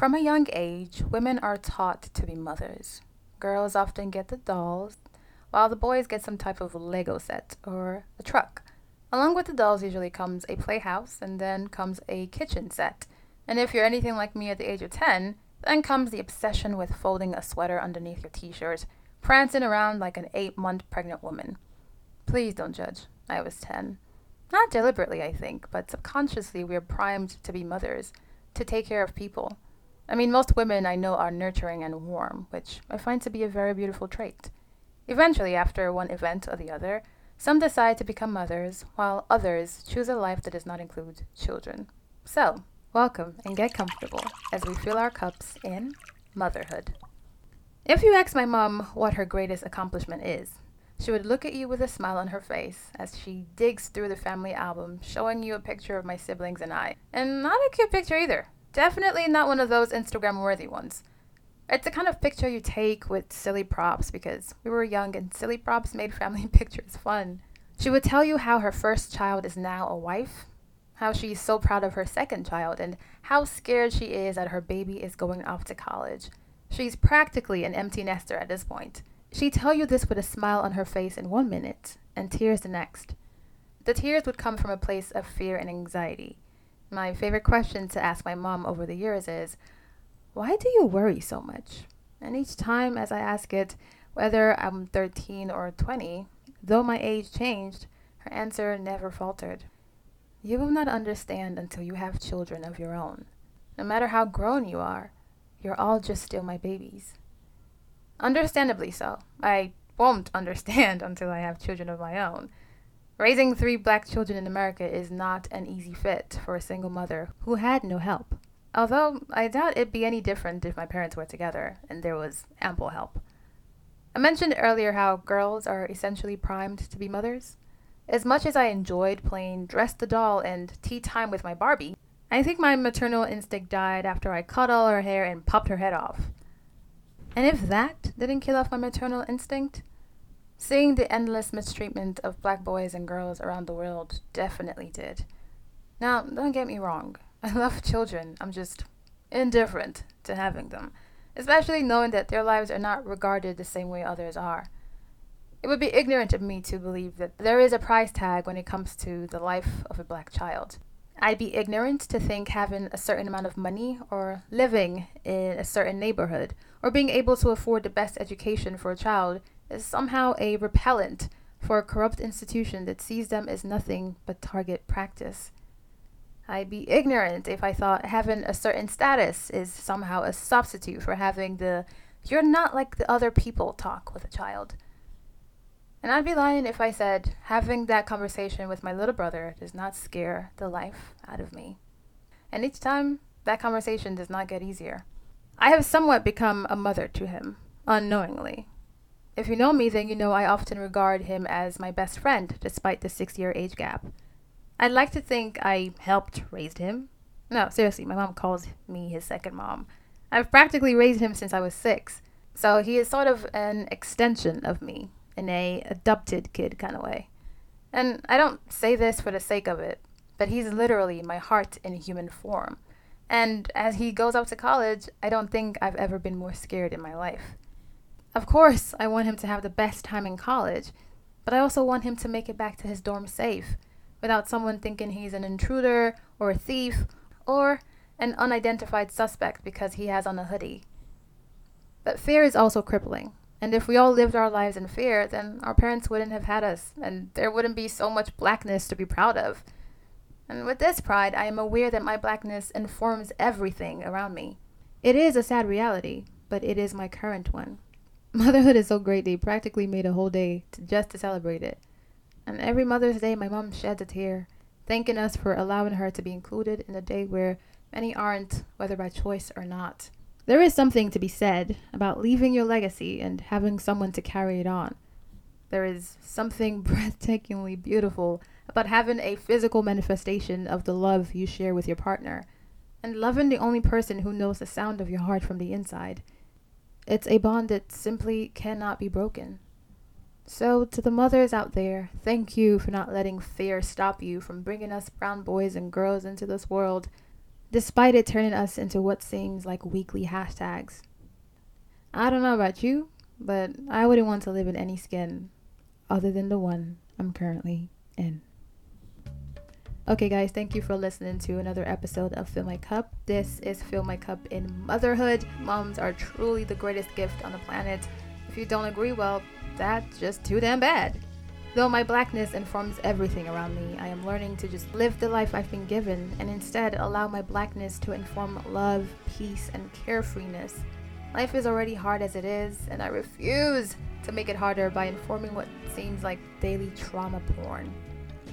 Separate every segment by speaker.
Speaker 1: From a young age, women are taught to be mothers. Girls often get the dolls, while the boys get some type of Lego set or a truck. Along with the dolls usually comes a playhouse and then comes a kitchen set. And if you're anything like me at the age of 10, then comes the obsession with folding a sweater underneath your t shirt, prancing around like an eight month pregnant woman. Please don't judge. I was 10. Not deliberately, I think, but subconsciously we're primed to be mothers, to take care of people. I mean, most women I know are nurturing and warm, which I find to be a very beautiful trait. Eventually, after one event or the other, some decide to become mothers, while others choose a life that does not include children. So, welcome and get comfortable as we fill our cups in motherhood. If you ask my mom what her greatest accomplishment is, she would look at you with a smile on her face as she digs through the family album, showing you a picture of my siblings and I. And not a cute picture either. Definitely not one of those Instagram worthy ones. It's the kind of picture you take with silly props because we were young and silly props made family pictures fun. She would tell you how her first child is now a wife, how she's so proud of her second child, and how scared she is that her baby is going off to college. She's practically an empty nester at this point. She'd tell you this with a smile on her face in one minute and tears the next. The tears would come from a place of fear and anxiety. My favorite question to ask my mom over the years is, Why do you worry so much? And each time as I ask it, whether I'm 13 or 20, though my age changed, her answer never faltered. You will not understand until you have children of your own. No matter how grown you are, you're all just still my babies. Understandably so. I won't understand until I have children of my own. Raising three black children in America is not an easy fit for a single mother who had no help. Although I doubt it'd be any different if my parents were together and there was ample help. I mentioned earlier how girls are essentially primed to be mothers. As much as I enjoyed playing Dress the Doll and Tea Time with my Barbie, I think my maternal instinct died after I cut all her hair and popped her head off. And if that didn't kill off my maternal instinct, seeing the endless mistreatment of black boys and girls around the world definitely did. Now, don't get me wrong, I love children, I'm just indifferent to having them, especially knowing that their lives are not regarded the same way others are. It would be ignorant of me to believe that there is a price tag when it comes to the life of a black child. I'd be ignorant to think having a certain amount of money or living in a certain neighborhood or being able to afford the best education for a child is somehow a repellent for a corrupt institution that sees them as nothing but target practice. I'd be ignorant if I thought having a certain status is somehow a substitute for having the you're not like the other people talk with a child. And I'd be lying if I said having that conversation with my little brother does not scare the life out of me. And each time, that conversation does not get easier. I have somewhat become a mother to him, unknowingly. If you know me, then you know I often regard him as my best friend, despite the six year age gap. I'd like to think I helped raise him. No, seriously, my mom calls me his second mom. I've practically raised him since I was six, so he is sort of an extension of me, in a adopted kid kind of way. And I don't say this for the sake of it, but he's literally my heart in human form. And as he goes off to college, I don't think I've ever been more scared in my life. Of course, I want him to have the best time in college, but I also want him to make it back to his dorm safe without someone thinking he's an intruder or a thief or an unidentified suspect because he has on a hoodie. But fear is also crippling. And if we all lived our lives in fear, then our parents wouldn't have had us, and there wouldn't be so much blackness to be proud of. And with this pride, I am aware that my blackness informs everything around me. It is a sad reality, but it is my current one. Motherhood is so great they practically made a whole day to just to celebrate it. And every Mother's Day, my mom sheds a tear, thanking us for allowing her to be included in a day where many aren't, whether by choice or not. There is something to be said about leaving your legacy and having someone to carry it on. There is something breathtakingly beautiful about having a physical manifestation of the love you share with your partner and loving the only person who knows the sound of your heart from the inside. It's a bond that simply cannot be broken. So, to the mothers out there, thank you for not letting fear stop you from bringing us brown boys and girls into this world despite it turning us into what seems like weekly hashtags. I don't know about you, but I wouldn't want to live in any skin other than the one I'm currently in. Okay, guys, thank you for listening to another episode of Fill My Cup. This is Fill My Cup in Motherhood. Moms are truly the greatest gift on the planet. If you don't agree, well, that's just too damn bad. Though my blackness informs everything around me, I am learning to just live the life I've been given and instead allow my blackness to inform love, peace, and carefreeness. Life is already hard as it is, and I refuse to make it harder by informing what seems like daily trauma porn.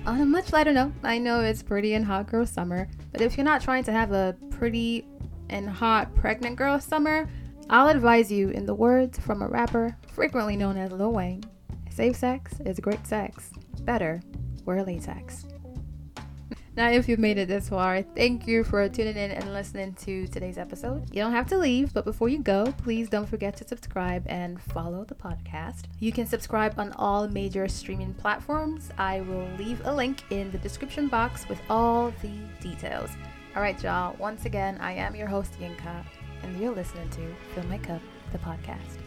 Speaker 1: On a much lighter note, I know it's pretty and hot girl summer, but if you're not trying to have a pretty and hot pregnant girl summer, I'll advise you, in the words from a rapper frequently known as Lil Wayne, safe sex is great sex. Better, wear latex. Now, if you've made it this far, thank you for tuning in and listening to today's episode. You don't have to leave, but before you go, please don't forget to subscribe and follow the podcast. You can subscribe on all major streaming platforms. I will leave a link in the description box with all the details. All right, y'all. Once again, I am your host, Yinka, and you're listening to Fill My Cup, the podcast.